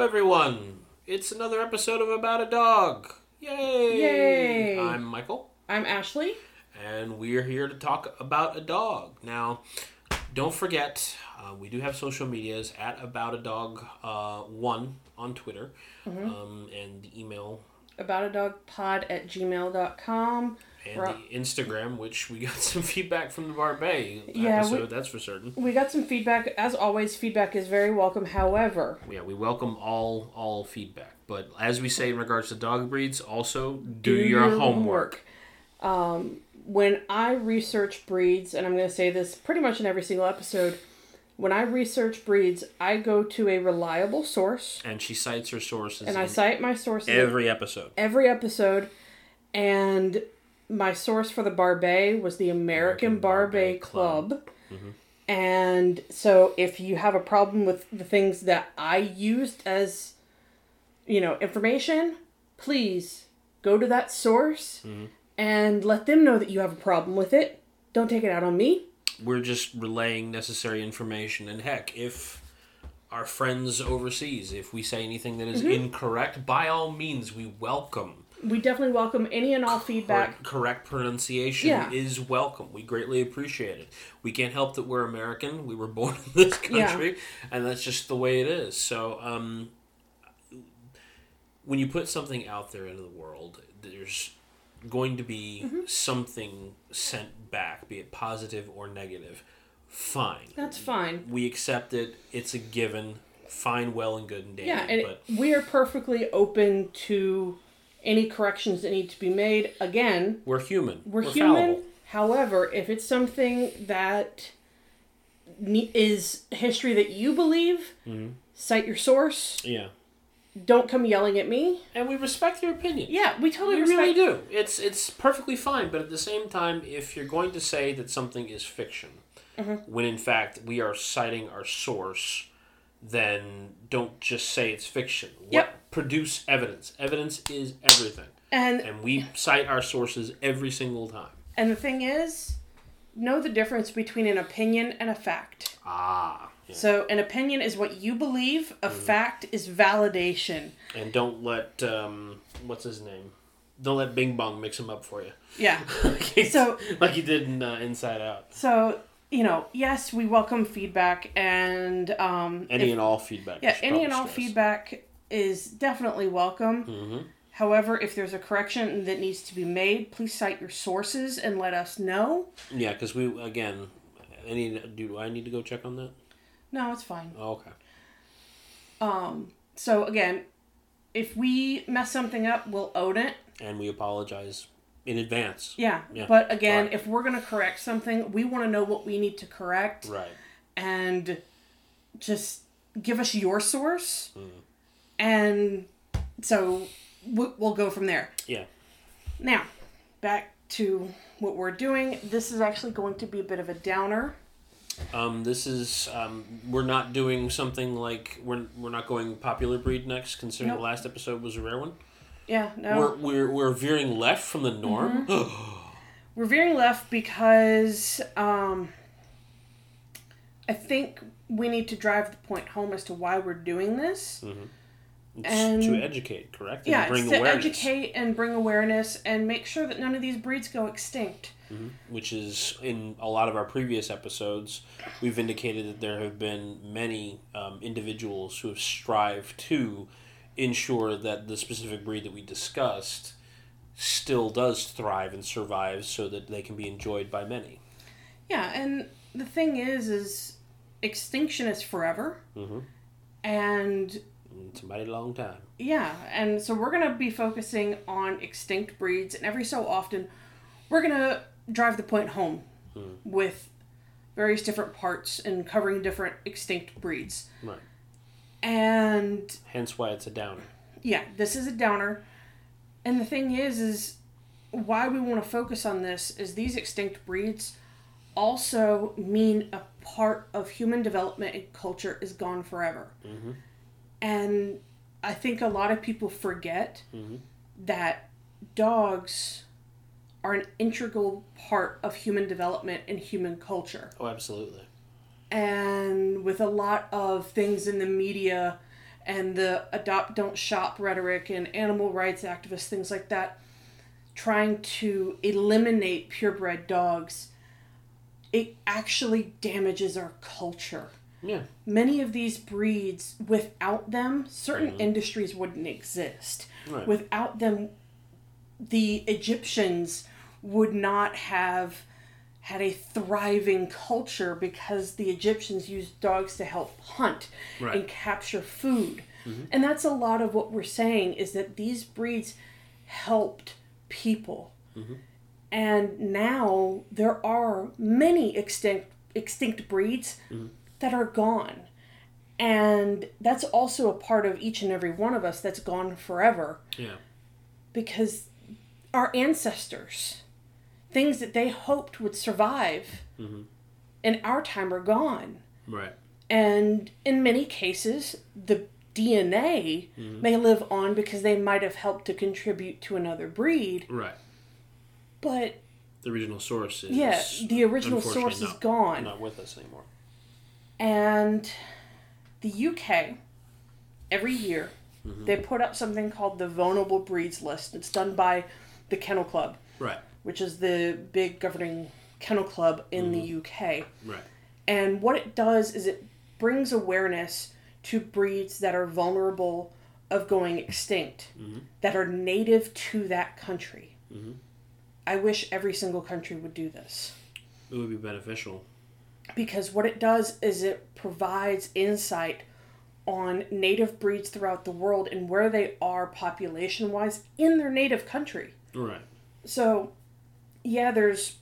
everyone. It's another episode of About a Dog. Yay! Yay! I'm Michael, I'm Ashley. and we're here to talk about a dog. Now, don't forget, uh, we do have social medias at About a Dog uh, One on Twitter, Mm-hmm. um, and the email About a dog pod at gmail.com. and We're- the Instagram, which we got some feedback from the Barbet Yeah, we- episode. that's for certain. We got some feedback. As always, feedback is very welcome. However, Yeah, we welcome all all feedback, but as we say in regards to dog breeds, also do, your, homework. Um, when I research breeds, and I'm going to say this pretty much in every single episode, when I research breeds, I go to a reliable source And she cites her sources and I cite my sources every episode. every episode. And my source for the Barbet was the American, American Barbet, Barbet Club. Club. Mm-hmm. And so if you have a problem with the things that I used as, you know, information, please go to that source Mm-hmm. and let them know that you have a problem with it. Don't take it out on me. We're just relaying necessary information. And heck, if our friends overseas, if we say anything that is Mm-hmm. incorrect, by all means, we welcome. We definitely welcome any and all feedback. Cor- correct pronunciation Yeah. is welcome. We greatly appreciate it. We can't help that we're American. We were born in this Yeah. country, and that's just the way it is. So, um, when you put something out there into the world, there's going to be Mm-hmm. something sent back, be it positive or negative. Fine. That's fine. We accept it. It's a given. Fine, well, and good and dandy. Yeah, and but we are perfectly open to any corrections that need to be made. Again, we're human. we're, We're, human. fallible. However, if it's something that is history that you believe, Mm-hmm. cite your source. Yeah. Don't come yelling at me. And we respect your opinion. Yeah, we totally We respect. really do. It's it's perfectly fine, but at the same time, if you're going to say that something is fiction, Mm-hmm. when in fact we are citing our source, then don't just say it's fiction. What, Yep. Produce evidence. Evidence is everything, And and we cite our sources every single time. and the thing is, know the difference between an opinion and a fact. Ah. Yeah. So an opinion is what you believe. A Mm-hmm. fact is validation. And don't let um, what's his name? Don't let Bing Bong mix him up for you. Yeah. so So- like he did in uh, Inside Out. So you know, yes, we welcome feedback and um, Any if- and all feedback. yeah, any and all feedback is definitely welcome. Mhm. However, if there's a correction that needs to be made, please cite your sources and let us know. Yeah, because we again, any do I need to go check on that? No, it's fine. Oh, okay. Um, so again, if we mess something up, we'll own it. And we apologize in advance. Yeah. Yeah. But again, Right. if we're gonna correct something, we want to know what we need to correct Right. and just give us your source, Mm. And so we- we'll go from there. Yeah. Now, back to what we're doing. This is actually going to be a bit of a downer. Um, this is um, we're not doing something like we're we're not going popular breed next, considering Nope. the last episode was a rare one. Yeah, no. We're, we're we're veering left from the norm. We're veering left because um, I think we need to drive the point home as to why we're doing this. It's And- to educate, correct? And yeah, bring to awareness, educate and bring awareness and make sure that none of these breeds go extinct. which is in a lot of our previous episodes, we've indicated that there have been many um, individuals who have strived to ensure that the specific breed that we discussed still does thrive and survive so that they can be enjoyed by many. Yeah, and the thing is, is extinction is forever, Mhm. and It's a long time. Yeah, and so we're to be focusing on extinct breeds, and every so often, we're to drive the point home with various different parts and covering different extinct breeds. Right. And Hence why it's a downer. yeah, this is a downer. And the thing is, is why we want to focus on this is these extinct breeds also mean a part of human development and culture is gone forever. Mhm. And I think a lot of people forget Mhm. that dogs are an integral part of human development and human culture. Oh, absolutely. And with a lot of things in the media and the adopt don't shop rhetoric and animal rights activists things like that trying to eliminate purebred dogs it actually damages our culture Yeah. many of these breeds without them certain mm-hmm. industries wouldn't exist. Right. without them the egyptians would not have had a thriving culture because the egyptians used dogs to help hunt Right. and capture food. Mm-hmm. And that's a lot of what we're saying is that these breeds helped people. Mm-hmm. And now there are many extinct extinct breeds that are gone. And that's also a part of each and every one of us that's gone forever Yeah. because our ancestors, things that they hoped would survive mm-hmm. in our time are gone. Right. And in many cases, the DNA mm-hmm. may live on because they might have helped to contribute to another breed, Right. but The original source is yeah, the original source unfortunately is not- gone. Not with us anymore. And the UK, every year, mm-hmm. they put up something called the Vulnerable Breeds List. It's done by the Kennel Club, Right. which is the big governing kennel club in the mm-hmm. UK. Right. And what it does is it brings awareness to breeds that are vulnerable of going extinct, mm-hmm. that are native to that country. I wish every single country would do this It would be beneficial. Because what it does is it provides insight on native breeds throughout the world and where they are population wise in their native country. Right. So, yeah, there's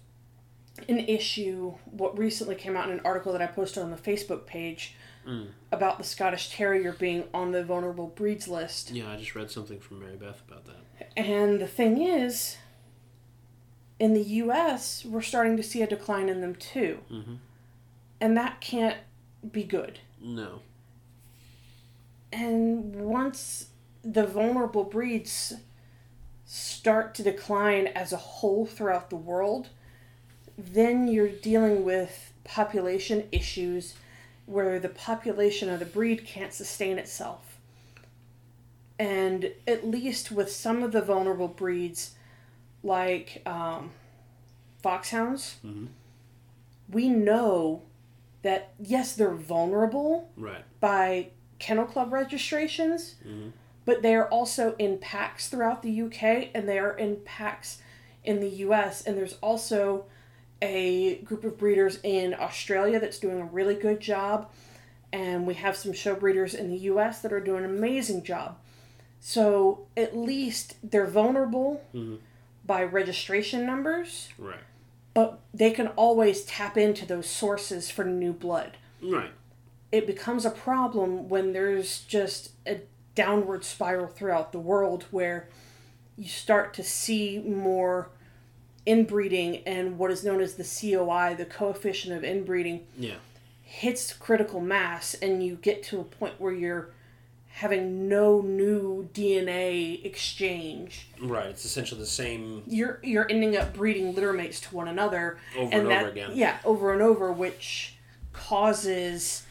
an issue. What recently came out in an article that I posted on the Facebook page about the Scottish Terrier being on the vulnerable breeds list. Yeah, I just read something from Mary Beth about that. And the thing is, in the US, we're starting to see a decline in them too. Mhm. And that can't be good. No. And once the vulnerable breeds start to decline as a whole throughout the world, then you're dealing with population issues where the population of the breed can't sustain itself. And at least with some of the vulnerable breeds, like um, foxhounds, Mhm. we know that yes, they're vulnerable, Right. by kennel club registrations, Mhm. but they are also in packs throughout the UK and they are in packs in the US. And there's also a group of breeders in Australia that's doing a really good job. And we have some show breeders in the US that are doing an amazing job. So at least they're vulnerable Mhm. by registration numbers, Right. But they can always tap into those sources for new blood Right. it becomes a problem when there's just a downward spiral throughout the world where you start to see more inbreeding and what is known as the COI, the coefficient of inbreeding, Yeah. hits critical mass and you get to a point where you're having no new DNA exchange. Right. It's essentially the same You're you're ending up breeding litter mates to one another over and and, that over again. yeah over and over which causes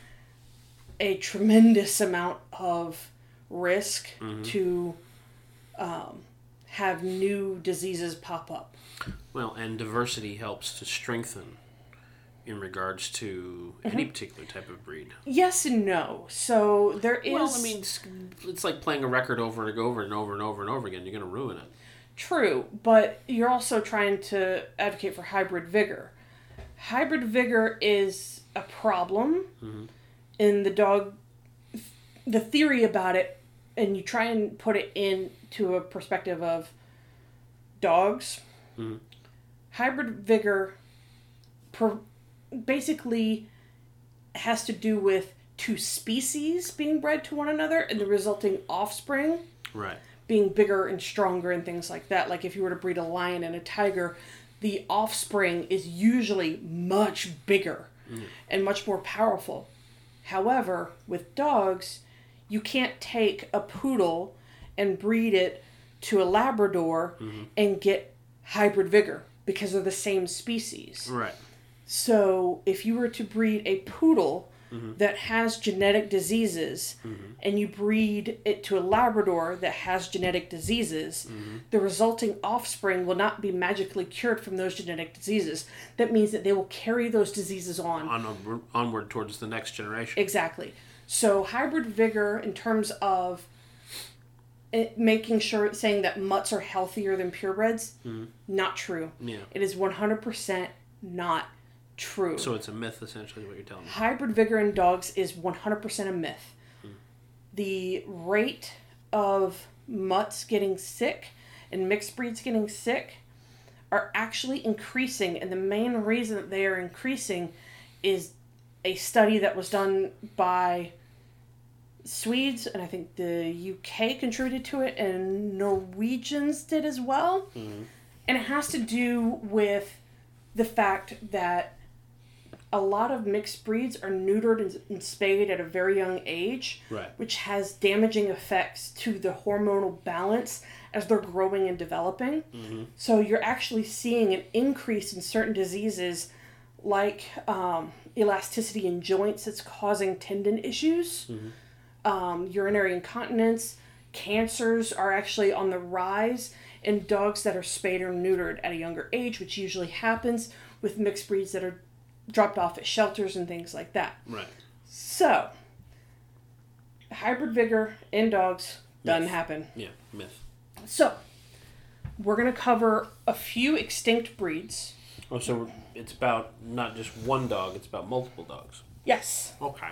a tremendous amount of risk Mm-hmm. to um, have new diseases pop up Well, and diversity helps to strengthen in regards to Mm-hmm. any particular type of breed. yes and no so there is Well, I mean, it's, it's like playing a record over and over and over and over and over again. You're going to ruin it. True, but you're also trying to advocate for hybrid vigor. Hybrid vigor is a problem in the dog. The theory about it, and you try and put it into a perspective of dogs. Mhm. Hybrid vigor per, basically has to do with two species being bred to one another and the resulting offspring Right. being bigger and stronger and things like that. Like if you were to breed a lion and a tiger, the offspring is usually much bigger mm. and much more powerful. However, with dogs, you can't take a poodle and breed it to a Labrador mm-hmm. and get hybrid vigor because they're the same species. Right. So if you were to breed a poodle mm-hmm. that has genetic diseases mm-hmm. and you breed it to a Labrador that has genetic diseases, mm-hmm. the resulting offspring will not be magically cured from those genetic diseases. That means that they will carry those diseases on. On onward towards the next generation. Exactly. So hybrid vigor in terms of it, making sure saying that mutts are healthier than purebreds, not true. Yeah. It is 100% not true. So it's a myth, essentially, what you're telling me. hybrid vigor in dogs is 100% a myth. Hmm. The rate of mutts getting sick and mixed breeds getting sick are actually increasing, and the main reason that they are increasing is a study that was done by Swedes, and I think the UK contributed to it, and Norwegians did as well. Hmm. And it has to do with the fact that a lot of mixed breeds are neutered and, and spayed at a very young age, Right. which has damaging effects to the hormonal balance as they're growing and developing. So you're actually seeing an increase in certain diseases like um, elasticity in joints that's causing tendon issues, um, urinary incontinence, cancers are actually on the rise in dogs that are spayed or neutered at a younger age, which usually happens with mixed breeds that are dropped off at shelters and things like that. Right. So, hybrid vigor in dogs doesn't happen. Yeah, myth. So, we're going to cover a few extinct breeds. Oh, so it's about not just one dog, it's about multiple dogs. Yes. Okay.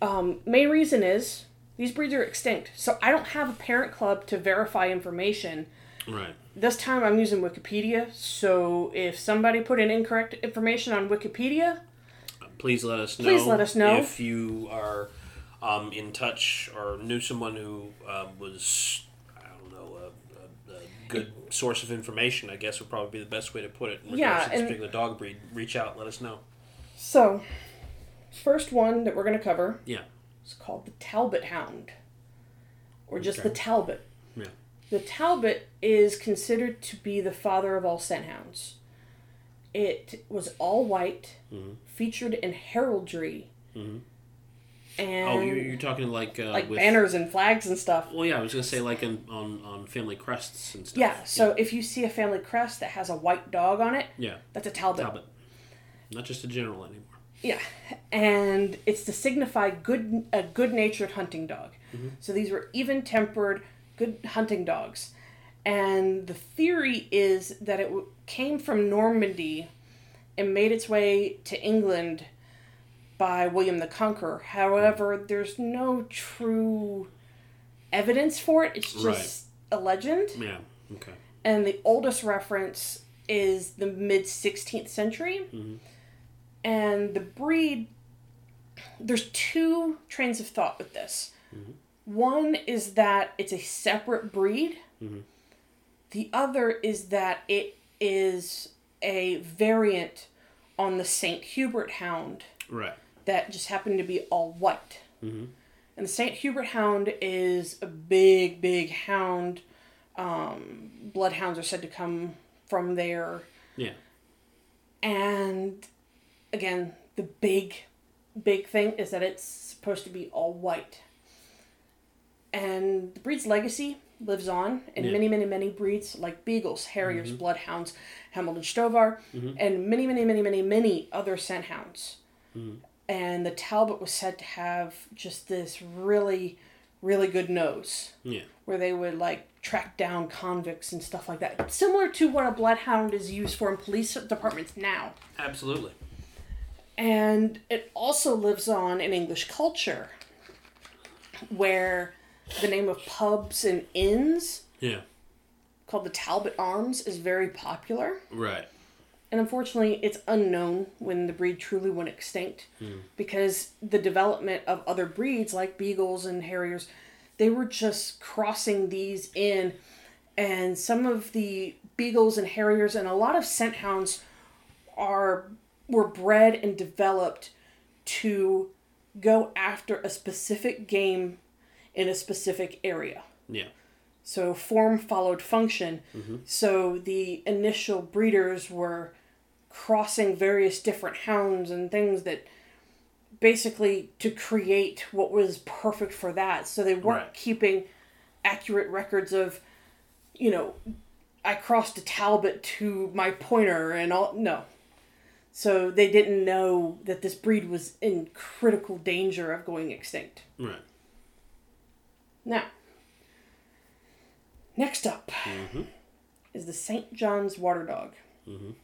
Um, main reason is these breeds are extinct. So, I don't have a parent club to verify information. Right. This time I'm using Wikipedia. So, if somebody put in incorrect information on Wikipedia, Please let us know. Please let us know. if you are um, in touch or knew someone who um, was, I don't know, a, a, a good source of information. I guess would probably be the best way to put it. In Yeah, to this and- particular dog breed, reach out, let us know. so first one that we're going to cover Yeah. is called the Talbot Hound, or just the Talbot. Yeah. The Talbot is considered to be the father of all scent hounds. It was all white, Mhm. featured in heraldry, Mhm. and Oh, you're, you're talking like uh, like with, banners and flags and stuff. Well, yeah, I was gonna say like in, on on family crests and stuff. Yeah, so if you see a family crest that has a white dog on it, yeah, that's a Talbot. Talbot, not just a general anymore. Yeah, and it's to signify good a good-natured hunting dog. So these were even-tempered, good hunting dogs, and the theory is that it w- came from Normandy and made its way to England by William the Conqueror. However, there's no true evidence for it. It's just a legend, Yeah. Okay. and the oldest reference is the mid 16th century. Mm-hmm. And the breed, there's two trains of thought with this. Mm-hmm. One is that it's a separate breed, the other is that it is a variant on the St. Hubert hound Right. that just happened to be all white. And the St. Hubert hound is a big, big hound. Um, bloodhounds are said to come from there. Yeah. And again, the big, big thing is that it's supposed to be all white. And the breed's legacy lives on in Yeah. many, many, many breeds like beagles, harriers, mm-hmm. bloodhounds, Hamilton Stovar, mm-hmm. and many, many, many, many, many other scent hounds. Mm. And the Talbot was said to have just this really, really good nose Yeah. where they would like track down convicts and stuff like that. Similar to what a bloodhound is used for in police departments now. Absolutely. And it also lives on in English culture where the name of pubs and inns Yeah. called the Talbot Arms is very popular. Right. And unfortunately, it's unknown when the breed truly went extinct hmm. because the development of other breeds like beagles and harriers, they were just crossing these in. And some of the beagles and harriers and a lot of scent hounds are were bred and developed to go after a specific game in a specific area. Yeah. So form followed function. Mm-hmm. So the initial breeders were crossing various different hounds and things that basically to create what was perfect for that. So they weren't Right. keeping accurate records of, you know, I crossed a Talbot to my pointer and all. No. So they didn't know that this breed was in critical danger of going extinct. Right. Now, next up Mm-hmm. is the St. John's Water Dog. Mhm.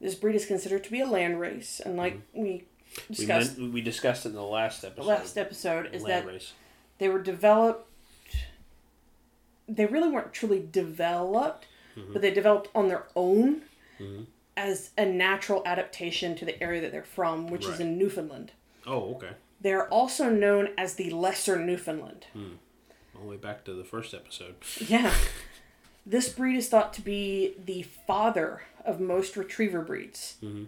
This breed is considered to be a land race, and like we We, discussed meant, we discussed in the last the episode. last episode, is land that race. they were developed. They really weren't truly developed, but they developed on their own Mhm. as a natural adaptation to the area that they're from, which is in Newfoundland. Oh, okay. They are also known as the Lesser Newfoundland. All the way back to the first episode. Yeah. This breed is thought to be the father of most retriever breeds. Mhm.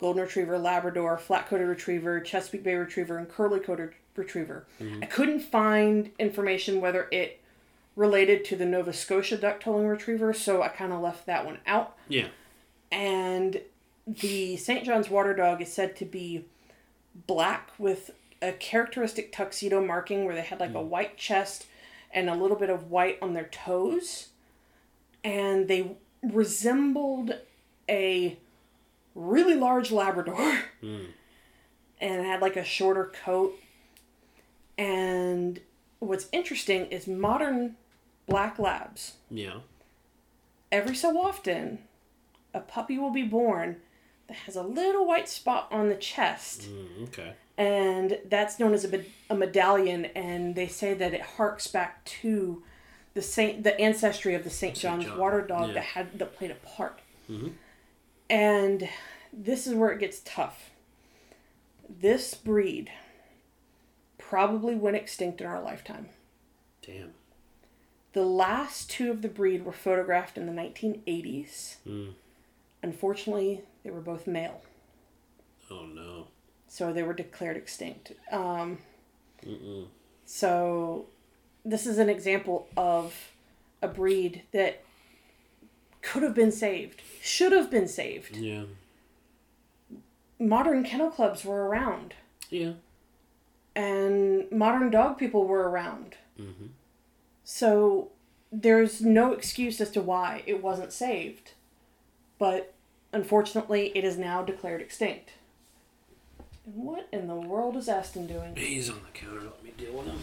Golden Retriever, Labrador, Flat Coated Retriever, Chesapeake Bay Retriever, and Curly Coated Retriever. I couldn't find information whether it related to the Nova Scotia duck tolling retriever, so I kind of left that one out. Yeah. And the St. John's Water Dog is said to be black with a characteristic tuxedo marking where they had like a white chest and a little bit of white on their toes. And they resembled a really large Labrador and had like a shorter coat. And what's interesting is modern black labs Yeah. every so often, a puppy will be born that has a little white spot on the chest, Mm, okay. And that's known as a, a medallion. And they say that it harks back to the saint, the ancestry of the Saint John's John, water dog yeah. that had that played a part. Mhm. And this is where it gets tough. This breed probably went extinct in our lifetime. Damn. The last two of the breed were photographed in the 1980s. Mm. Unfortunately, they were both male, Oh no. So they were declared extinct. Um, so, this is an example of a breed that could have been saved, should have been saved. Yeah. Modern kennel clubs were around, Yeah. and modern dog people were around. Mm-hmm. So, there's no excuse as to why it wasn't saved. But unfortunately, it is now declared extinct. And what in the world is Aston doing? He's on the counter. Let me deal with him.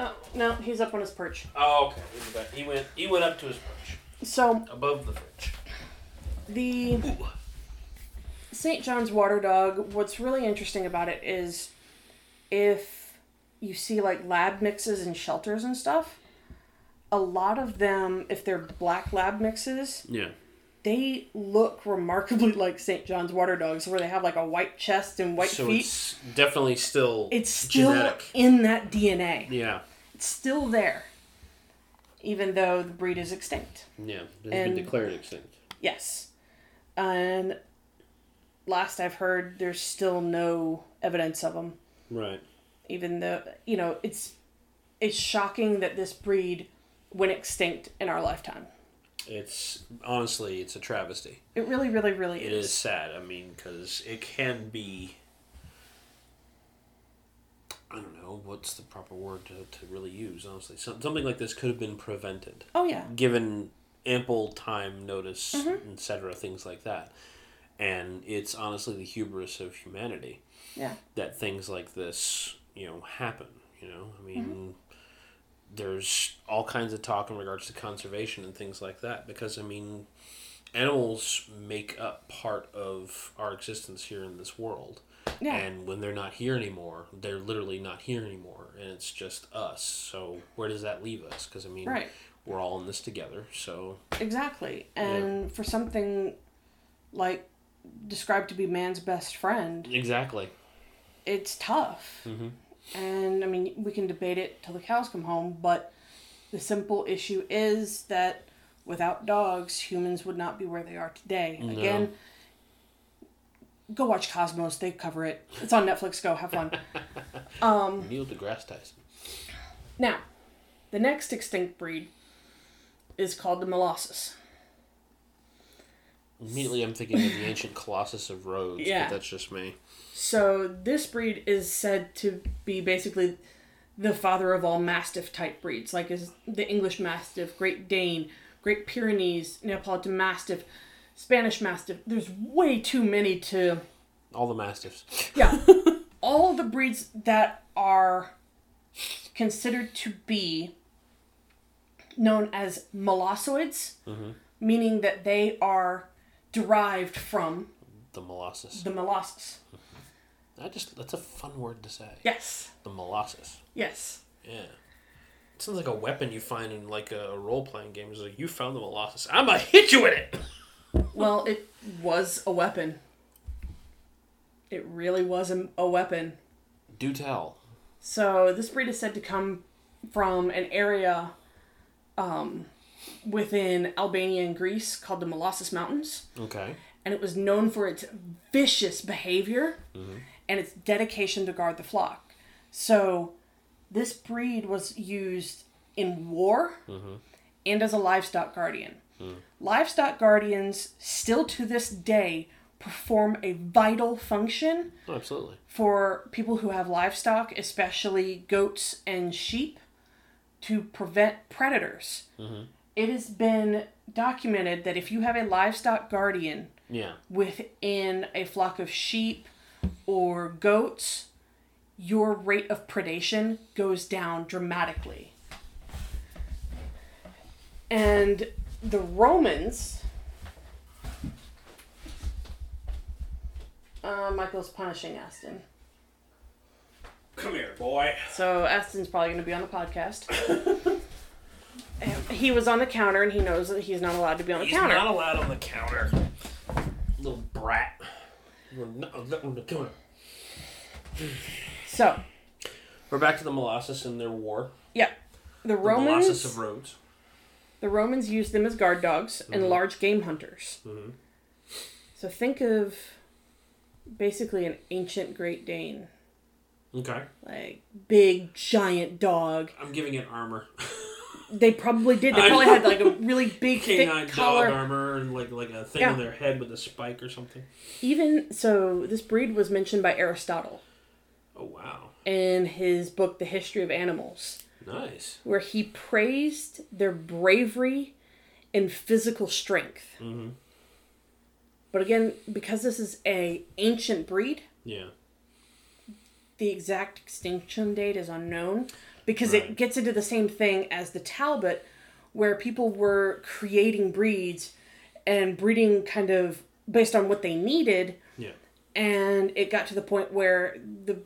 Oh, no, he's up on his perch. Oh, okay. He went. He went up to his perch So, above the fridge. the Ooh. St. John's water dog, what's really interesting about it is if you see like lab mixes and shelters and stuff, a lot of them, if they're black lab mixes, Yeah. They look remarkably like St. John's water dogs, where they have like a white chest and white so feet. it's definitely still. It's still genetic. in that DNA. Yeah. It's still there, even though the breed is extinct. Yeah. It's And- been declared extinct. Yes. And last I've heard, there's still no evidence of them. Right. Even though you know it's it's shocking that this breed went extinct in our lifetime. It's honestly, it's a travesty. It really, really, really It is. is sad. I mean, because it can be. I don't know what's the proper word to, to really use. Honestly, Some, something like this could have been prevented, Oh yeah. given ample time, notice, Mm-hmm. etc. Things like that, and it's honestly the hubris of humanity Yeah. that things like this, you know, happen. You know, I mean, Mm-hmm. There's all kinds of talk in regards to conservation and things like that because I mean, animals make up part of our existence here in this world. Yeah. And when they're not here anymore, they're literally not here anymore, and it's just us. So where does that leave us? Because I mean, Right. we're all in this together. So Exactly. And for something like described to be man's best friend, exactly. it's tough. Mhm. And I mean, we can debate it till the cows come home, but the simple issue is that without dogs, humans would not be where they are today. No. Again, go watch Cosmos. They cover it. It's on Netflix. Go have fun. Um, Neil deGrasse Tyson. now, the next extinct breed is called the Molossus. Immediately, I'm thinking of the ancient Colossus of Rhodes, Yeah. but that's just me. So this breed is said to be basically the father of all mastiff type breeds, like is the English Mastiff, Great Dane, Great Pyrenees, Neapolitan Mastiff, Spanish Mastiff. There's way too many to All the mastiffs. yeah. all the breeds that are considered to be known as molossoids, mm-hmm. meaning that they are derived from The molossus. the molossus. I just that's a fun word to say. Yes. The molossus. Yes. Yeah. It sounds like a weapon you find in like a role playing game. It's like you found the molossus. I'm gonna hit you with it. Well, it was a weapon. It really was a, a weapon. Do tell. So this breed is said to come from an area um, within Albania and Greece called the Molossus Mountains, Okay. and it was known for its vicious behavior and its dedication to guard the flock. So this breed was used in war mm-hmm. and as a livestock guardian. Mm. Livestock guardians still to this day perform a vital function Oh, absolutely. for people who have livestock, especially goats and sheep, to prevent predators. Mm-hmm. It has been documented that if you have a livestock guardian Yeah. within a flock of sheep or goats, your rate of predation goes down dramatically. And the Romans. Uh, Michael's punishing Aston. Come here, boy. So Aston's probably going to be on the podcast. He was on the counter and he knows that he's not allowed to be on the He's counter. not allowed on the counter. Little brat. You're not allowed on the counter. So, We're back to the molossus and their war. yeah. The The Romans molossus of Rhodes. The Romans used them as guard dogs and large game hunters. Mhm. So think of basically an ancient Great Dane, Okay. like big giant dog. I'm giving it armor. They probably did. They probably had like a really big Canine thick dog armor and like like a thing Yeah. on their head with a spike or something. Even so, this breed was mentioned by Aristotle Oh wow. in his book The History of Animals, Nice. where he praised their bravery and physical strength. Mhm. But again, because this is a ancient breed, Yeah. the exact extinction date is unknown because Right. it gets into the same thing as the Talbot, where people were creating breeds and breeding kind of based on what they needed, Yeah. and it got to the point where the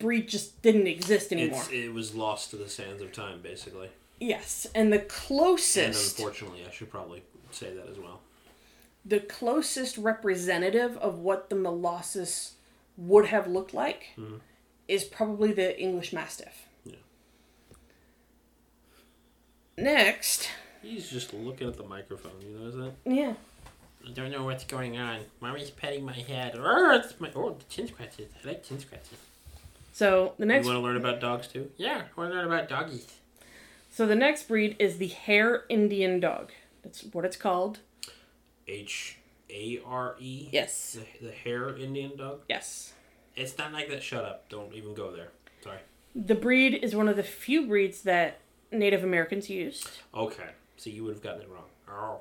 breed just didn't exist anymore. It's, it was lost to the sands of time, basically. yes, and the closest. And unfortunately, I should probably say that as well. the closest representative of what the Molossus would have looked like Mhm. is probably the English Mastiff. Yeah. Next, He's just looking at the microphone. You notice that? yeah. I don't know what's going on. Mommy's petting my head. Oh, it's my oh, the chin scratches. I like chin scratches. So the next You want to learn about dogs too? Yeah, I want to learn about doggies. So the next breed is the Hare Indian dog. That's what it's called. H A R E. Yes. The, the hare Indian dog. Yes. It's not like that. Shut up. Don't even go there. Sorry. The breed is one of the few breeds that Native Americans used. Okay. So you would have gotten it wrong. Oh.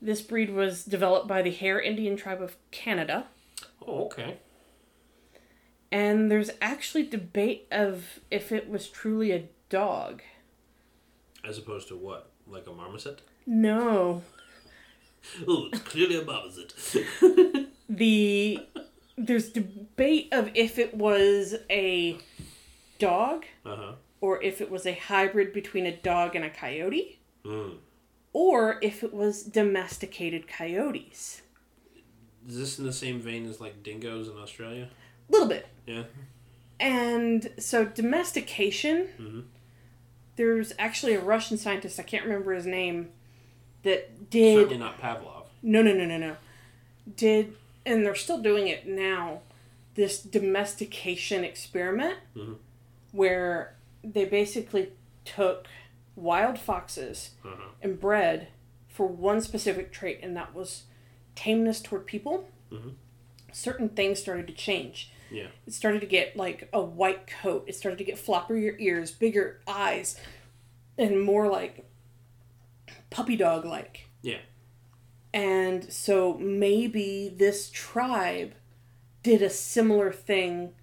This breed was developed by the Hare Indian tribe of Canada. Oh, okay. And there's actually debate of if it was truly a dog. As opposed to what? Like a marmoset? No. Oh, it's clearly a marmoset. The there's debate of if it was a dog uh huh. Or if it was a hybrid between a dog and a coyote. Mm. or if it was domesticated coyotes. Is this in the same vein as like dingoes in Australia? A little bit. Yeah. And so, domestication, Mhm. there's actually a Russian scientist, I can't remember his name, that did. Certainly not Pavlov. No, no, no, no, no. Did, and they're still doing it now, this domestication experiment Mhm. where they basically took wild foxes Uh-huh. and bred for one specific trait, and that was tameness toward people, Mhm. certain things started to change. Yeah. It started to get like a white coat. It started to get floppier ears, bigger eyes, and more like puppy dog like. Yeah. And so maybe this tribe did a similar thing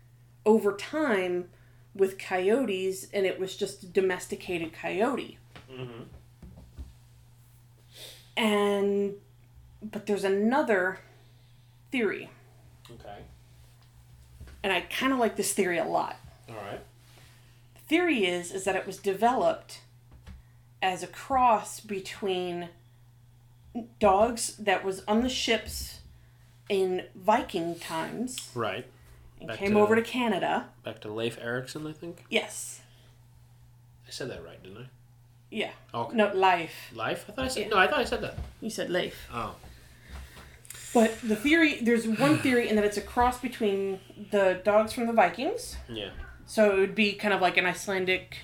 over time with coyotes, and it was just a domesticated coyote. Mm-hmm. And but there's another theory, Okay. and I kind of like this theory a lot. All right. The theory is is that it was developed as a cross between dogs that was on the ships in Viking times Right. Back came to- over to Canada. Back to Leif Erikson, I think. Yes. I said that right, didn't I? Yeah. Okay. No, life. Life? I thought I said Yeah. no. I thought I said that. You said Leif. Oh. But the theory, there's one theory in that it's a cross between the dogs from the Vikings. Yeah. So it would be kind of like an Icelandic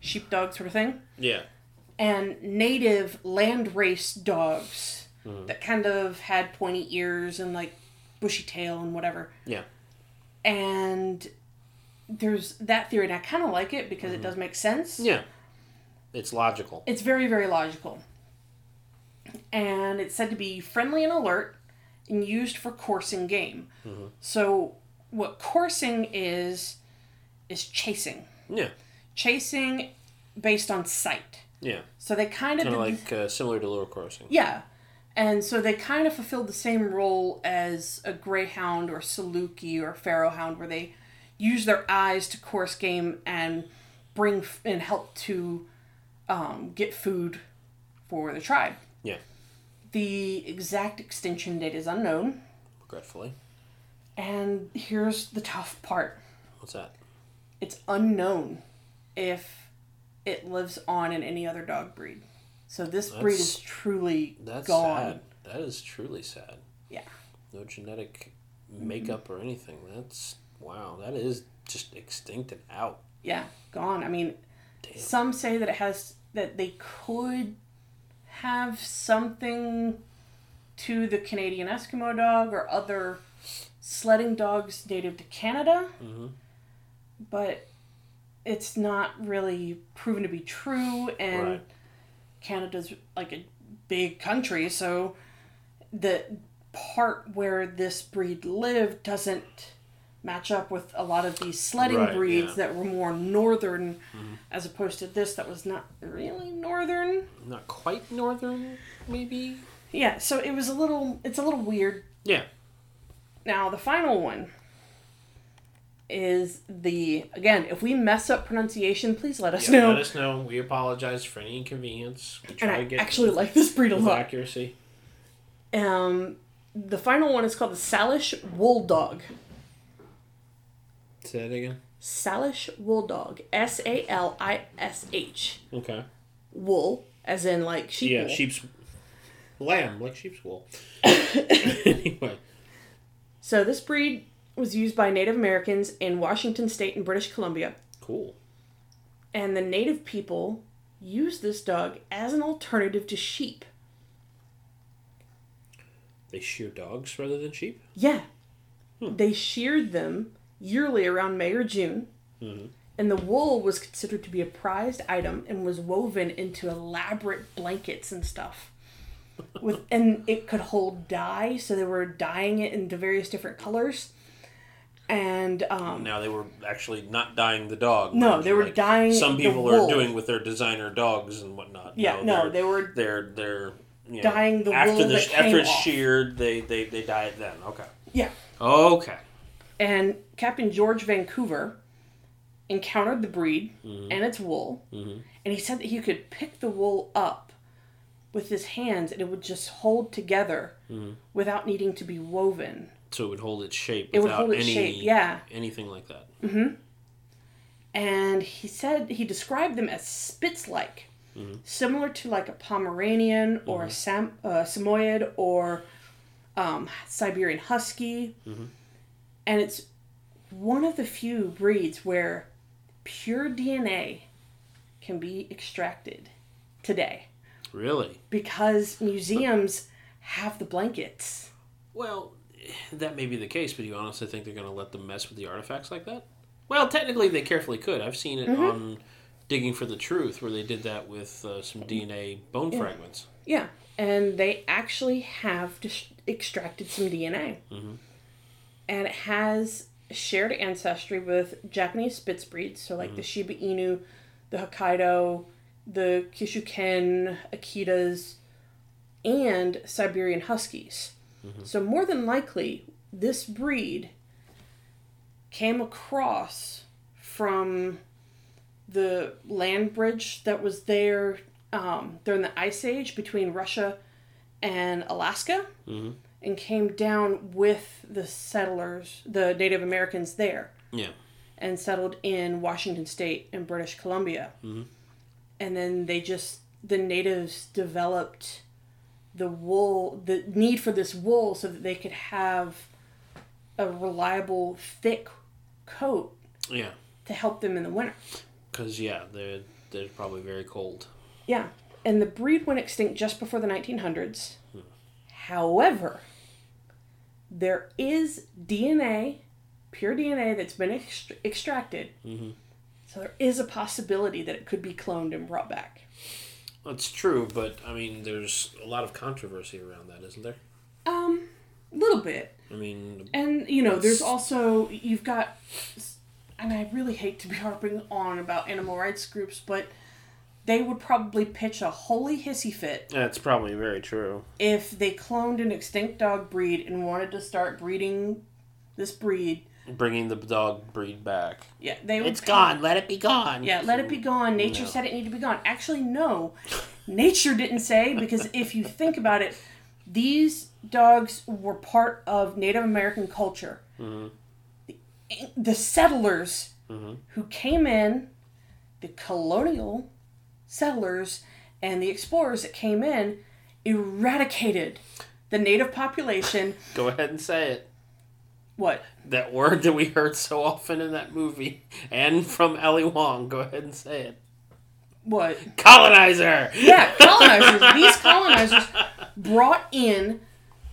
sheepdog sort of thing. Yeah. And native land race dogs Mhm. that kind of had pointy ears and like bushy tail and whatever. Yeah. And there's that theory, and I kind of like it because it does make sense. Yeah. It's logical. It's very, very logical. And it's said to be friendly and alert and used for coursing game. Mhm. So, what coursing is, is chasing. Yeah. Chasing based on sight. Yeah. So they kind of. Kind of like uh, similar to Lure coursing. yeah. And so they kind of fulfilled the same role as a greyhound or saluki or pharaoh hound, where they use their eyes to course game and bring f- and help to um, get food for the tribe. Yeah. The exact extinction date is unknown, Regretfully. and here's the tough part: What's that? it's unknown if it lives on in any other dog breed. So this breed is truly That's gone. sad. That is truly sad. Yeah. No genetic makeup or anything. That's wow. That is just extinct and out. Yeah, gone. I mean, Damn. some say that it has that they could have something to the Canadian Eskimo dog or other sledding dogs native to Canada, Mhm. but it's not really proven to be true. And Right. Canada's like a big country, so the part where this breed lived doesn't match up with a lot of these sledding Right, breeds yeah. that were more northern Mm-hmm. as opposed to this that was not really northern. Not quite northern, maybe. Yeah, so it was a little it's a little weird. Yeah. Now the final one is the again, if we mess up pronunciation, please let us Yeah, know. Let us know. We apologize for any inconvenience. We and I to get actually like this breed a lot. accuracy. Um the final one is called the Salish Wool Dog. Say that again. Salish Wool Dog. S A L I S H. Okay. Wool, as in like sheep yeah, wool. sheep's lamb, like sheep's wool. anyway. So this breed was used by Native Americans in Washington State and British Columbia, Cool. and the Native people used this dog as an alternative to sheep. They shear dogs rather than sheep. Yeah, Hmm. they sheared them yearly around May or June, Mhm. and the wool was considered to be a prized item and was woven into elaborate blankets and stuff. With and it could hold dye, so they were dyeing it into various different colors. And um, Now they were actually not dyeing the dog. No, they were like dyeing Some the people wool. are doing with their designer dogs and whatnot. yeah, no, they're, they were they're they're you know, Dyeing the after wool the, that after it's off. sheared. They, they they dye it then. Okay. yeah. Okay. And Captain George Vancouver encountered the breed Mhm. and its wool, Mhm. and he said that he could pick the wool up with his hands and it would just hold together Mhm. without needing to be woven. So it would hold its shape It would without hold its any shape, yeah. anything like that. And he said he described them as Spitz like, Mhm. similar to like a Pomeranian or a Sam, uh, Samoyed or um, Siberian Husky. Mhm. And it's one of the few breeds where pure DNA can be extracted today Really? because museums have the blankets. Well, that may be the case, but do you honestly think they're going to let them mess with the artifacts like that? Well, technically, they carefully could. I've seen it mm-hmm. on Digging for the Truth, where they did that with uh, some DNA bone fragments. Yeah, and they actually have dis- extracted some DNA. Mm-hmm. And it has shared ancestry with Japanese Spitz breeds, so like the mm-hmm. Shiba Inu, the Hokkaido, the Kishuken, Akitas, and Siberian Huskies. Mm-hmm. So more than likely, this breed came across from the land bridge that was there um, during the Ice Age between Russia and Alaska, mm-hmm. and came down with the settlers, the Native Americans there, Yeah. and settled in Washington State and British Columbia. Mm-hmm. And then they just the natives developed the wool, the need for this wool, so that they could have a reliable, thick coat Yeah. to help them in the winter. Because, yeah, they're, they're probably very cold. Yeah, and the breed went extinct just before the 1900s. Hmm. However, there is DNA, pure DNA, that's been ext- extracted. Mm-hmm. So there is a possibility that it could be cloned and brought back. That's true, but, I mean, there's a lot of controversy around that, isn't there? Um, a little bit. I mean, And, you know, there's also, you've got, and I really hate to be harping on about animal rights groups, but they would probably pitch a holy hissy fit that's probably very true. if they cloned an extinct dog breed and wanted to start breeding this breed, Bringing the dog breed back. yeah, they would. It's gone. Let it be gone. Yeah, let it be gone. Nature No. said it needed to be gone. Actually, no, nature didn't say because if you think about it, these dogs were part of Native American culture. The, the settlers mm-hmm. who came in, the colonial settlers and the explorers that came in, eradicated the native population. Go ahead and say it. What? That word that we heard so often in that movie and from Ali Wong. Go ahead and say it. What? Colonizer! Yeah, colonizers. These colonizers brought in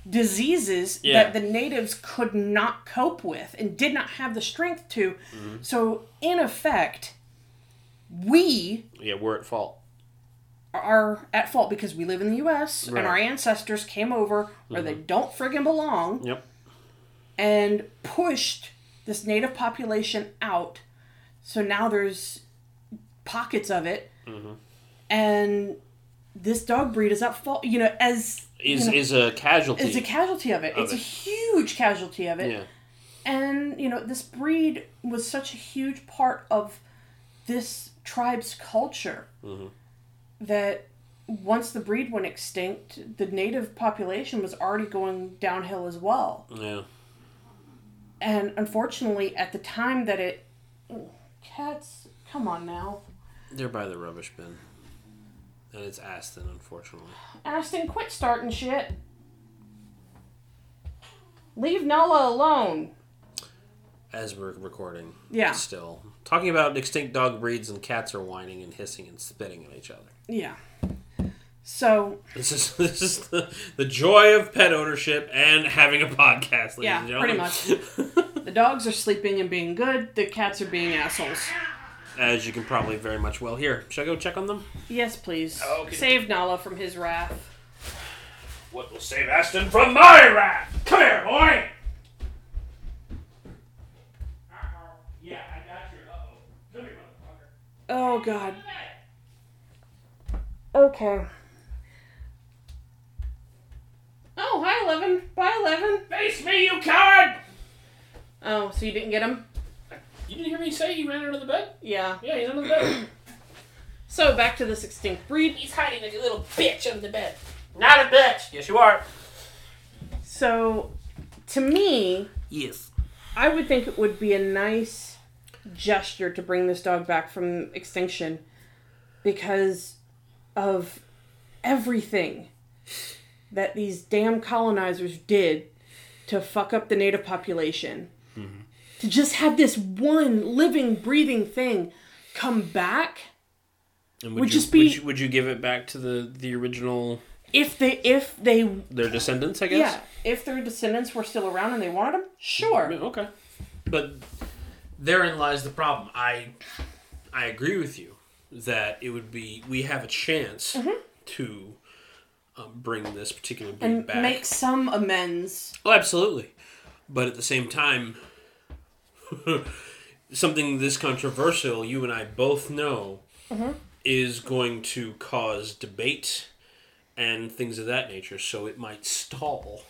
diseases Yeah. that the natives could not cope with and did not have the strength to. Mm-hmm. So, in effect, we Yeah, we're at fault. are at fault because we live in the U.S. Right. and our ancestors came over where they mm-hmm. don't friggin' belong Yep. And pushed this native population out. So now there's pockets of it, and this dog breed is at fault. You know, as Is you know, is a casualty. it's a casualty of it. of it's a huge casualty of it. yeah. And, you know, this breed was such a huge part of this tribe's culture Mhm. that once the breed went extinct, the native population was already going downhill as well. Yeah. And unfortunately, at the time that it. Cats, come on now. They're by the rubbish bin. And it's Aston, unfortunately. Aston, quit starting shit. Leave Nola alone. As we're recording. Yeah. Still. Talking about extinct dog breeds and cats are whining and hissing and spitting at each other. Yeah. So, This is this is the, the joy of pet ownership and having a podcast, ladies Yeah, and gentlemen. pretty much. the dogs are sleeping and being good, the cats are being assholes. As you can probably very much well hear. Should I go check on them? Yes, please. Okay. Save Nala from his wrath. What will save Aston from my wrath? Come here, boy! Yeah, I got you. Uh-oh. Come here, motherfucker. Oh, God. Okay. Oh, hi, Eleven. Bye, Eleven. Face me, you coward! Oh, so you didn't get him? You didn't hear me say he ran under the bed? Yeah. Yeah, he's under the bed. So, back to this extinct breed. he's hiding like a little bitch under the bed. Not a bitch! Yes, you are. So, to me, Yes. I would think it would be a nice gesture to bring this dog back from extinction because of everything that these damn colonizers did to fuck up the native population. Mm-hmm. To just have this one living, breathing thing come back. And Would you, just be- Would you, would you give it back to the, the original if they if they Their descendants, I guess. yeah if their descendants were still around and they wanted them, sure. Mm-hmm. Okay. But therein lies the problem. I I agree with you that it would be we have a chance mm-hmm. to um, bring this particular breed Mm-hmm. and back. make some amends. Oh, absolutely. But at the same time, something this controversial, you and I both know, is going to cause debate and things of that nature. So it might stall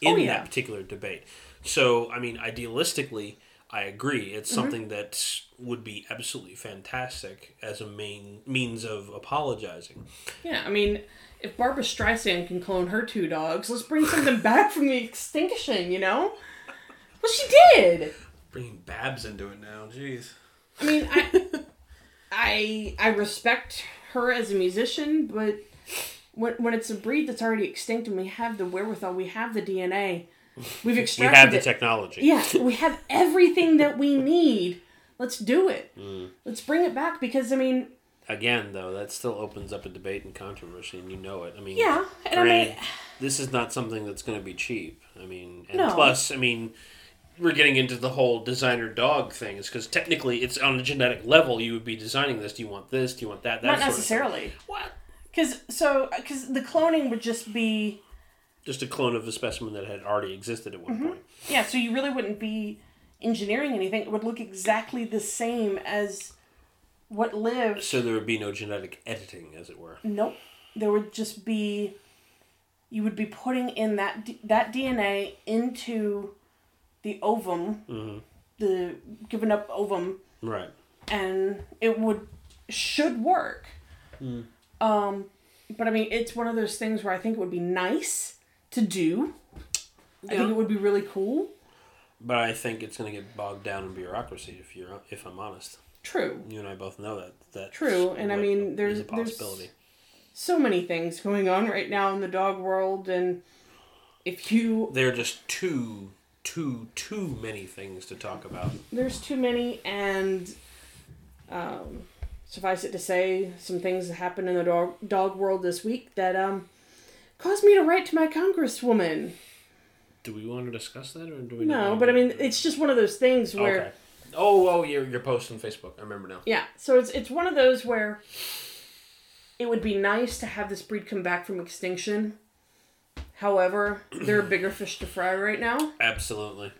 in Oh, yeah. that particular debate. So, I mean, idealistically, I agree. It's something that would be absolutely fantastic as a main means of apologizing. Yeah, I mean, if Barbra Streisand can clone her two dogs, let's bring something back from the extinction. You know, well, she did. Bringing Babs into it now, jeez. I mean, I, I, I respect her as a musician, but when when it's a breed that's already extinct and we have the wherewithal, we have the DNA, we've extracted. We have the it. technology. Yeah, we have everything that we need. Let's do it. Mm. Let's bring it back because I mean, Again, though, that still opens up a debate and controversy, and you know it. I mean, yeah, and I mean, this is not something that's going to be cheap. I mean, and No. plus, I mean, we're getting into the whole designer dog thing. Is because technically, it's on a genetic level. You would be designing this. Do you want this? Do you want that? That not sort of thing. necessarily. What? Because so because the cloning would just be Just a clone of a specimen that had already existed at one Mm-hmm. point. yeah. So you really wouldn't be engineering anything. It would look exactly the same as what lived. So there would be no genetic editing, as it were. Nope. There would just be you would be putting in that that DNA into the ovum, Mm-hmm. the given up ovum, Right. and it would should work. Hmm. Um, but I mean, it's one of those things where I think it would be nice to do. I think it would be really cool. But I think it's going to get bogged down in bureaucracy. If you're, if I'm honest, True. you and I both know that. That True, and I mean, there's- there's- So many things going on right now in the dog world, and if you There are just too, too, too many things to talk about. there's too many, and um, suffice it to say, some things that happened in the dog dog world this week that um caused me to write to my congresswoman. Do we want to discuss that, or do we? No, but I mean, it's just one of those things where. Okay. Oh, oh, your your post on Facebook. I remember now. Yeah, so it's it's one of those where it would be nice to have this breed come back from extinction. However, there are bigger fish to fry right now, Absolutely.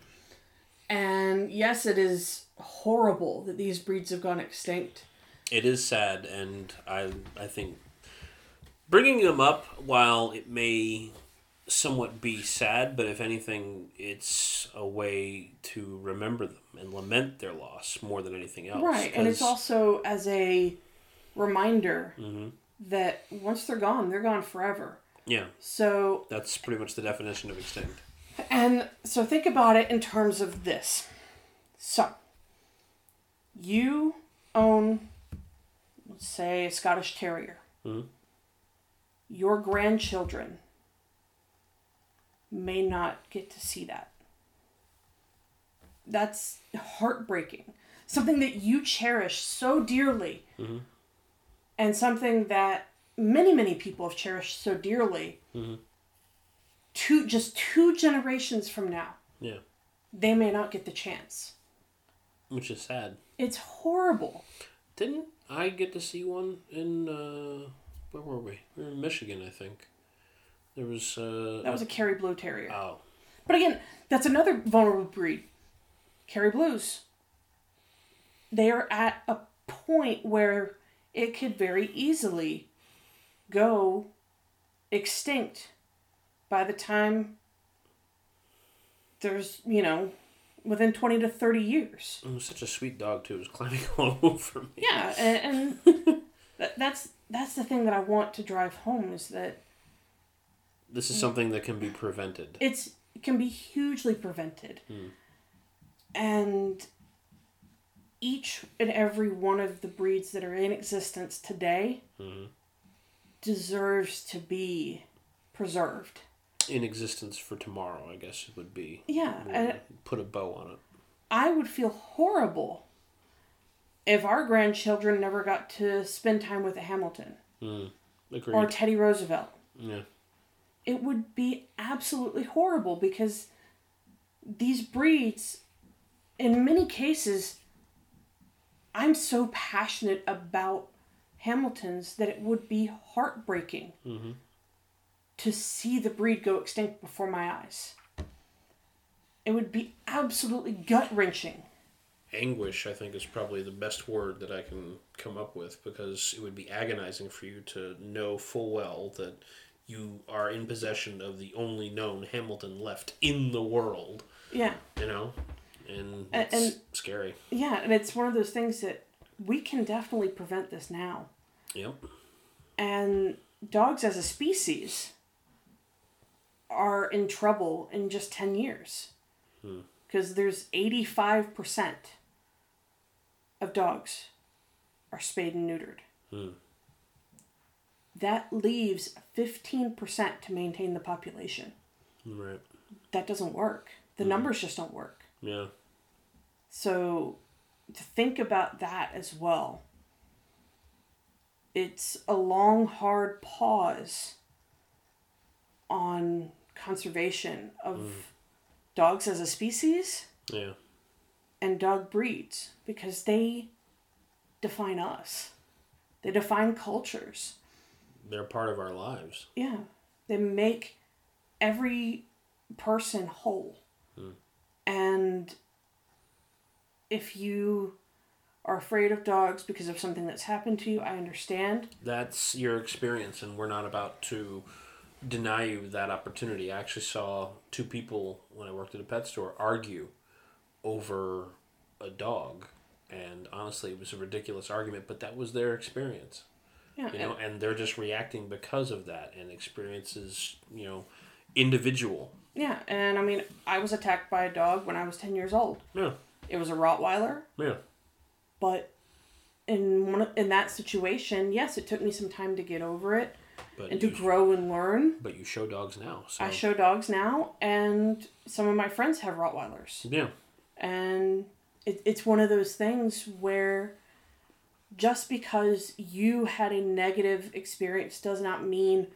and yes, it is horrible that these breeds have gone extinct. It is sad, and I I think bringing them up, while it may somewhat be sad, but if anything, it's a way to remember them and lament their loss more than anything else. Right, and it's also as a reminder Mhm. that once they're gone, they're gone forever. yeah, So that's pretty much the definition of extinct. And so think about it in terms of this. So, you own, let's say, a Scottish Terrier. Mhm. Your grandchildren may not get to see that. That's heartbreaking. Something that you cherish so dearly, Mhm. and something that many, many people have cherished so dearly Mhm. two just two generations from now Yeah, they may not get the chance which is sad. it's horrible Didn't I get to see one in uh, where were we? We were in Michigan, I think. There was uh, that was a Kerry Blue Terrier. Oh. But again that's another vulnerable breed. Kerry Blues. They are at a point where it could very easily go extinct by the time there's you know within 20 to 30 years. It was such a sweet dog too. It was climbing all over me. Yeah, and, and that's that's the thing that I want to drive home is that This is something that can be prevented. it's it can be hugely prevented, and each and every one of the breeds that are in existence today Mhm. deserves to be preserved. In existence for tomorrow, I guess it would be. Yeah, put a bow on it. I would feel horrible if our grandchildren never got to spend time with a Hamilton Mm. Or Teddy Roosevelt. yeah. It would be absolutely horrible because these breeds, in many cases, I'm so passionate about Hamiltons that it would be heartbreaking Mhm. to see the breed go extinct before my eyes. It would be absolutely gut wrenching. Anguish, I think, is probably the best word that I can come up with because it would be agonizing for you to know full well that you are in possession of the only known Hamilton left in the world, Yeah. you know? And A- it's and- scary. Yeah, and it's one of those things that we can definitely prevent this now. Yep. And dogs as a species are in trouble in just 10 years. Hmm. Because there's 85% of dogs are spayed and neutered. Hmm. That leaves 15% to maintain the population. Right. That doesn't work. The mm-hmm. numbers just don't work. Yeah. So to think about that as well. It's a long, hard pause on conservation of mm-hmm. dogs as a species Yeah. and dog breeds because they define us. They define cultures. They're part of our lives. Yeah. They make every person whole. Hmm. And if you are afraid of dogs because of something that's happened to you, I understand. That's your experience, and we're not about to deny you that opportunity. I actually saw two people when I worked at a pet store argue over a dog, and honestly, it was a ridiculous argument, but that was their experience. Yeah. You know, and they're just reacting because of that, and experiences, you know, individual. yeah. And I mean, I was attacked by a dog when I was 10 years old. Yeah, It was a Rottweiler, yeah, but in one in that situation, yes, it took me some time to get over it but and to grow and learn. but you show dogs now, so I show dogs now, and some of my friends have Rottweilers. yeah, And it, it's one of those things where just because you had a negative experience does not mean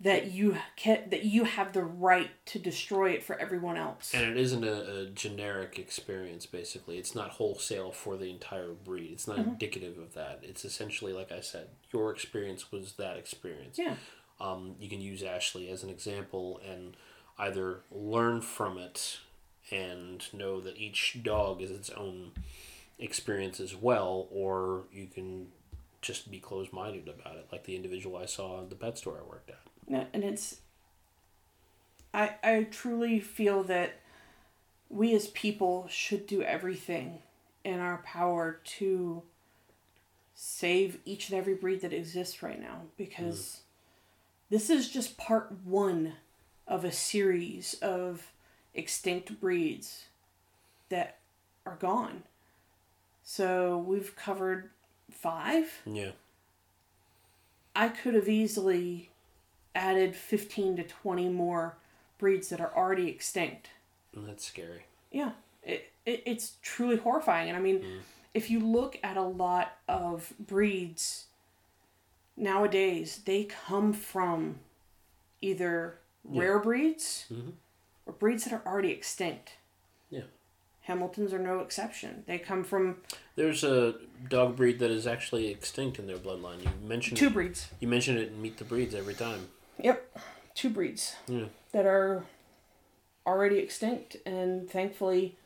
that you can, that you have the right to destroy it for everyone else. And it isn't a, a generic experience, basically. It's not wholesale for the entire breed. It's not indicative of that. It's essentially, like I said, your experience was that experience. yeah. Um, you can use Ashley as an example and either learn from it and know that each dog is its own experience as well, or you can just be closed minded about it, like the individual I saw at the pet store I worked at. Yeah, and it's I I truly feel that we as people should do everything in our power to save each and every breed that exists right now because mm-hmm. this is just part 1 of a series of extinct breeds that are gone. So we've covered 5 Yeah. I could have easily added 15 to 20 more breeds that are already extinct. That's scary. Yeah, it, it, it's truly horrifying. And I mean, if you look at a lot of breeds nowadays, they come from either rare breeds Mhm. or breeds that are already extinct. Hamiltons are no exception. They come from There's a dog breed that is actually extinct in their bloodline. You mentioned two breeds. You mentioned it in Meet the Breeds every time. Yep, two breeds. Yeah. that are already extinct and thankfully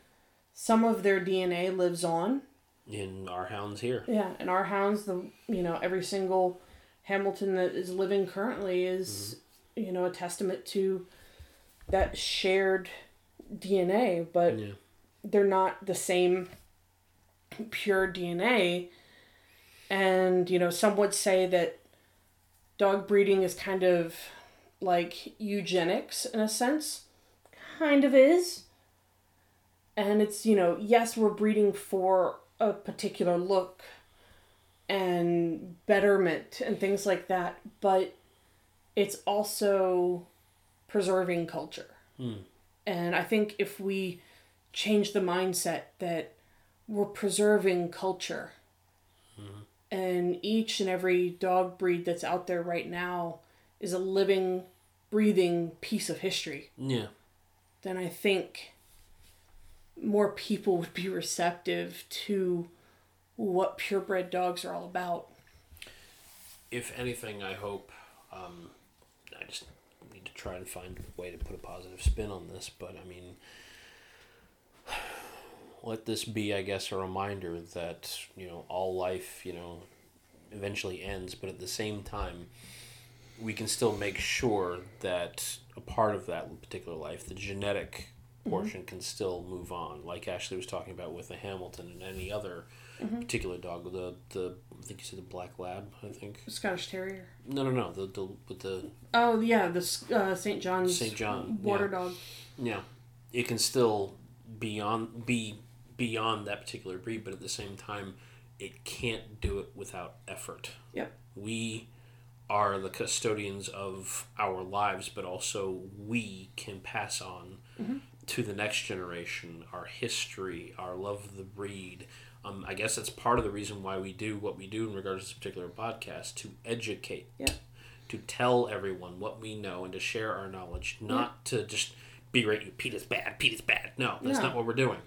some of their DNA lives on. In our hounds here. Yeah, and our hounds the you know every single Hamilton that is living currently is mm-hmm. you know a testament to that shared DNA, but Yeah. They're not the same pure DNA. And, you know, some would say that dog breeding is kind of like eugenics in a sense. Kind of is. And it's, you know, yes, we're breeding for a particular look and betterment and things like that, but it's also preserving culture. Hmm. And I think if we change the mindset that we're preserving culture and each and every dog breed that's out there right now is a living breathing piece of history, Yeah. then I think more people would be receptive to what purebred dogs are all about. If anything, I hope. Um, I just need to try and find a way to put a positive spin on this, but I mean, let this be, I guess, a reminder that you know all life, you know, eventually ends, but at the same time, we can still make sure that a part of that particular life, the genetic portion, can still move on. Like Ashley was talking about with the Hamilton and any other particular dog, the the I think you said the black lab, I think. Scottish Terrier. No, no, no. The the with the Oh yeah, the uh, St. John's St. John, water yeah. dog. yeah, it can still be on be beyond that particular breed, but at the same time, it can't do it without effort. Yep. We are the custodians of our lives, but also we can pass on to the next generation our history, our love of the breed. Um, I guess that's part of the reason why we do what we do in regards to this particular podcast to educate, Yeah. to tell everyone what we know and to share our knowledge, not to just berate you. Pete is bad. Pete is bad. No, that's No. not what we're doing.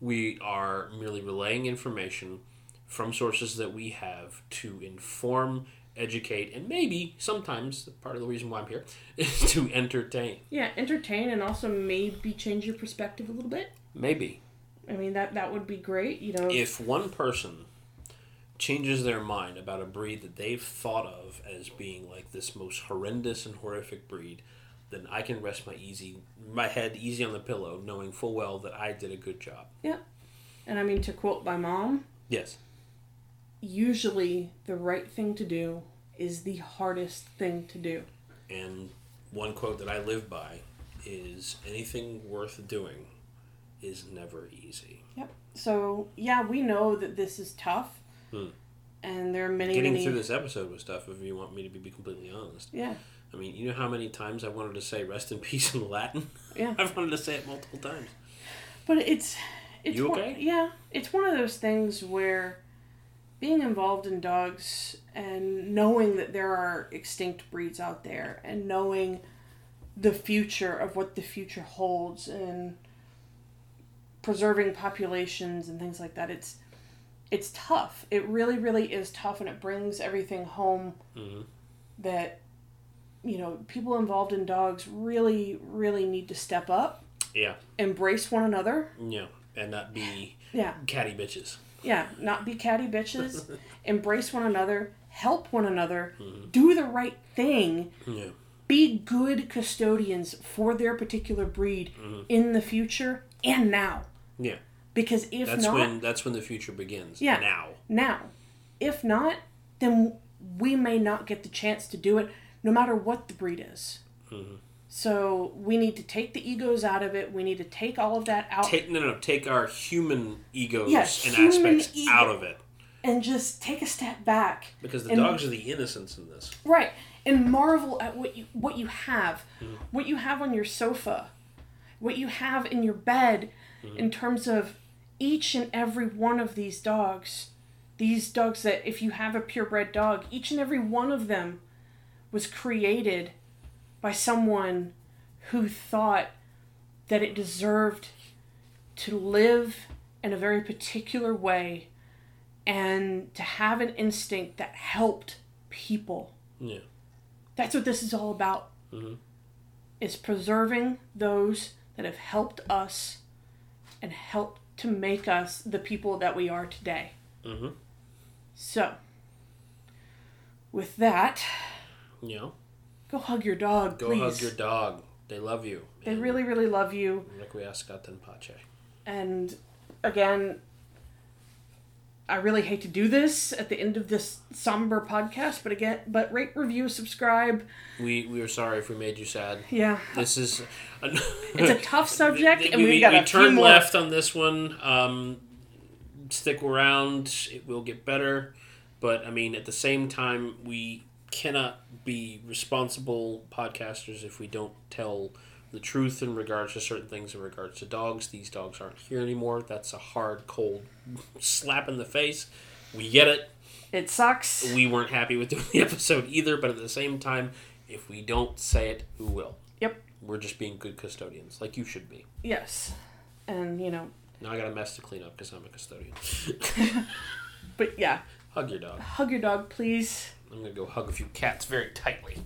We are merely relaying information from sources that we have to inform, educate, and maybe sometimes part of the reason why I'm here is to entertain. Yeah, entertain and also maybe change your perspective a little bit. Maybe I mean that that would be great. You know, if one person changes their mind about a breed that they've thought of as being like this most horrendous and horrific breed, then I can rest my easy my head easy on the pillow, knowing full well that I did a good job. Yeah. And I mean to quote my mom, Yes. usually the right thing to do is the hardest thing to do. And one quote that I live by is anything worth doing is never easy. Yep. So yeah, we know that this is tough, Hmm. and there are many Getting many. through this episode was tough if you want me to be completely honest. Yeah, I mean, you know how many times I wanted to say rest in peace in Latin? Yeah. I've wanted to say it multiple times. but it's it's You one, okay? yeah, it's one of those things where being involved in dogs and knowing that there are extinct breeds out there and knowing the future of what the future holds and preserving populations and things like that it's it's tough it really really is tough and it brings everything home hmm that you know people involved in dogs really really need to step up Yeah. embrace one another Yeah. And not be yeah catty bitches. yeah not be catty bitches embrace one another help one another Mhm. do the right thing Yeah. be good custodians for their particular breed Mhm. in the future and now Yeah. because if That's not when that's when the future begins. Yeah. Now. now if not then we may not get the chance to do it no matter what the breed is Mhm. so we need to take the egos out of it we need to take all of that out Take no no take our human egos Yeah, and human aspects ego. out of it and just take a step back because the And- dogs are the innocents in this. Right. And marvel at what you what you have. Mm-hmm. What you have on your sofa. What you have in your bed Mm-hmm. in terms of each and every one of these dogs. These dogs that if you have a purebred dog, each and every one of them was created by someone who thought that it deserved to live in a very particular way and to have an instinct that helped people. Yeah. That's what this is all about. Mhm. Is preserving those that have helped us and helped to make us the people that we are today. Mhm. So, with that, You know, go hug your dog, go please. hug your dog. They love you. they And really, really love you. Requiescat in pace. And again, I really hate to do this at the end of this somber podcast, but again, but rate, review, subscribe. We we are sorry if we made you sad. Yeah, This is it's a tough subject, and we, we've got we a few turned more. left on this one. Um, stick around; it will get better. But I mean, at the same time, we cannot be responsible podcasters if we don't tell the truth in regards to certain things in regards to dogs. These dogs aren't here anymore. That's a hard, cold slap in the face. We get it. It sucks. We weren't happy with doing the episode either, but at the same time, if we don't say it, who will? Yep. We're just being good custodians, like you should be. Yes. And, you know, Now I got a mess to clean up because I'm a custodian. but yeah, hug your dog. hug your dog, please. I'm gonna go hug a few cats very tightly.